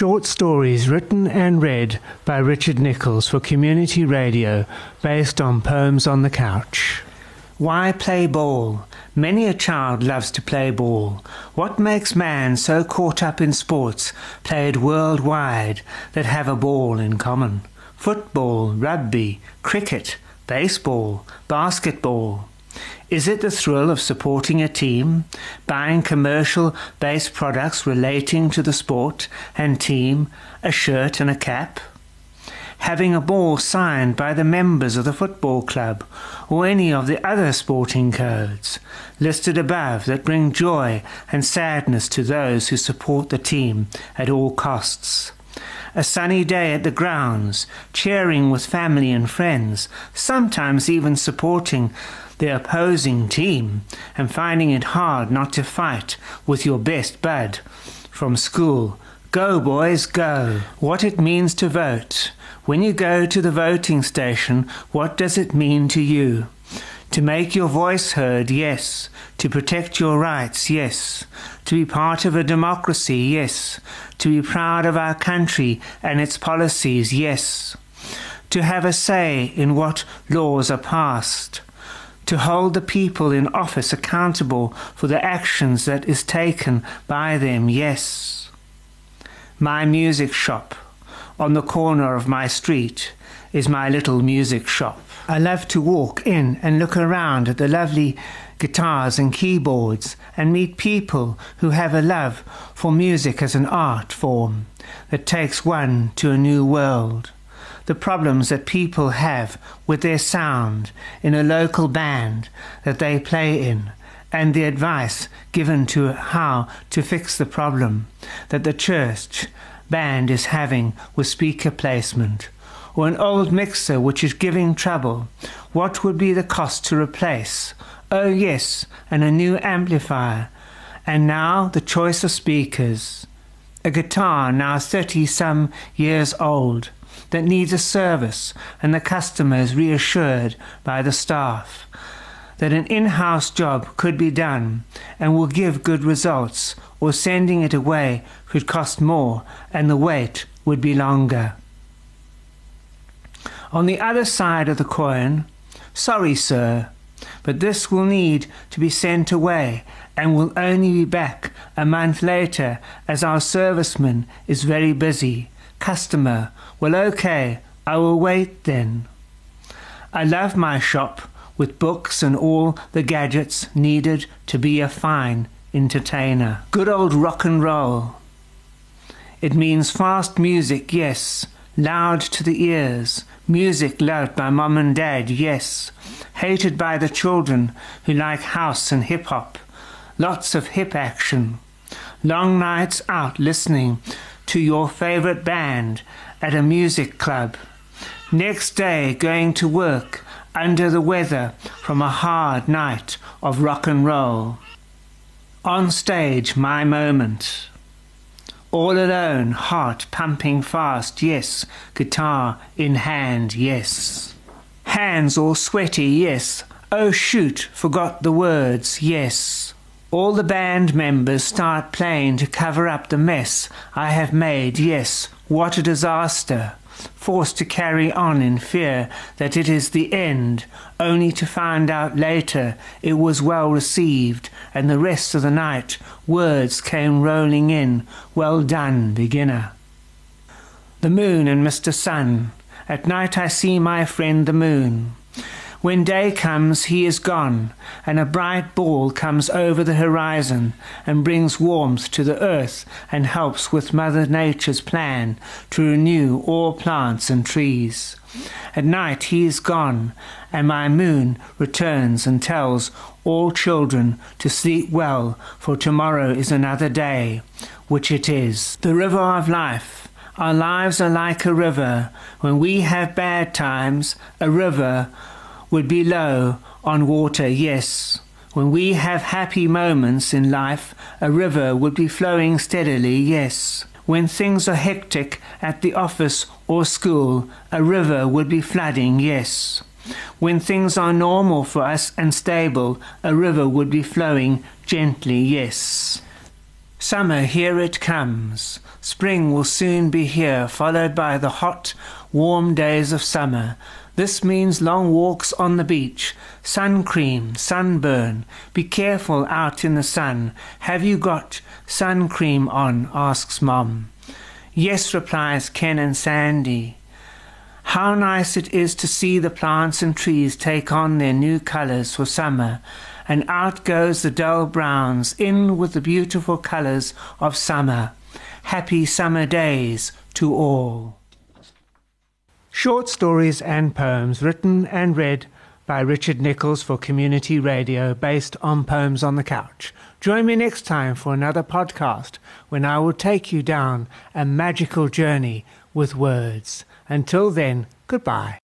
Short stories written and read by Richard Nichols for community radio based on Poems on the Couch. Why play ball? Many a child loves to play ball. What makes man so caught up in sports played worldwide that have a ball in common? Football, rugby, cricket, baseball, basketball. Is it the thrill of supporting a team, buying commercial based products relating to the sport and team, a shirt and a cap? Having a ball signed by the members of the football club or any of the other sporting codes listed above that bring joy and sadness to those who support the team at all costs a sunny day at the grounds, cheering with family and friends, sometimes even supporting the opposing team, and finding it hard not to fight with your best bud from school. Go, boys, go. What it means to vote. When you go to the voting station, what does it mean to you? To make your voice heard, yes. To protect your rights, yes. To be part of a democracy, yes. To be proud of our country and its policies, yes. To have a say in what laws are passed. To hold the people in office accountable for the actions that is taken by them, yes. My music shop on the corner of my street is my little music shop. I love to walk in and look around at the lovely guitars and keyboards and meet people who have a love for music as an art form that takes one to a new world. The problems that people have with their sound in a local band that they play in and the advice given to how to fix the problem that the church band is having with speaker placement or an old mixer which is giving trouble, what would be the cost to replace? Oh, yes, and a new amplifier. And now the choice of speakers. A guitar now 30 some years old that needs a service, and the customer is reassured by the staff that an in house job could be done and will give good results, or sending it away could cost more and the wait would be longer. On the other side of the coin, sorry, sir, but this will need to be sent away and will only be back a month later as our serviceman is very busy. Customer, well, okay, I will wait then. I love my shop with books and all the gadgets needed to be a fine entertainer. Good old rock and roll. It means fast music, yes, loud to the ears, Music loved by mom and dad, yes. Hated by the children who like house and hip hop. Lots of hip action. Long nights out listening to your favorite band at a music club. Next day going to work under the weather from a hard night of rock and roll. On stage, my moment. All alone, heart pumping fast, yes. Guitar in hand, yes. Hands all sweaty, yes. Oh shoot, forgot the words, yes. All the band members start playing to cover up the mess I have made, yes. What a disaster forced to carry on in fear that it is the end, only to find out later it was well received, and the rest of the night words came rolling in, Well done, beginner. The moon and Mr. Sun. At night I see my friend the moon. When day comes, he is gone, and a bright ball comes over the horizon and brings warmth to the earth and helps with Mother Nature's plan to renew all plants and trees. At night he is gone, and my moon returns and tells all children to sleep well, for tomorrow is another day, which it is. The river of life. Our lives are like a river. When we have bad times, a river would be low on water, yes. When we have happy moments in life, a river would be flowing steadily, yes. When things are hectic at the office or school, a river would be flooding, yes. When things are normal for us and stable, a river would be flowing gently, yes. Summer, here it comes. Spring will soon be here, followed by the hot, warm days of summer. This means long walks on the beach, sun cream, sunburn. Be careful out in the sun. Have you got sun cream on? asks Mom. Yes, replies Ken and Sandy. How nice it is to see the plants and trees take on their new colors for summer and out goes the dull browns, in with the beautiful colours of summer. Happy summer days to all. Short stories and poems written and read by Richard Nichols for Community Radio based on Poems on the Couch. Join me next time for another podcast when I will take you down a magical journey with words. Until then, goodbye.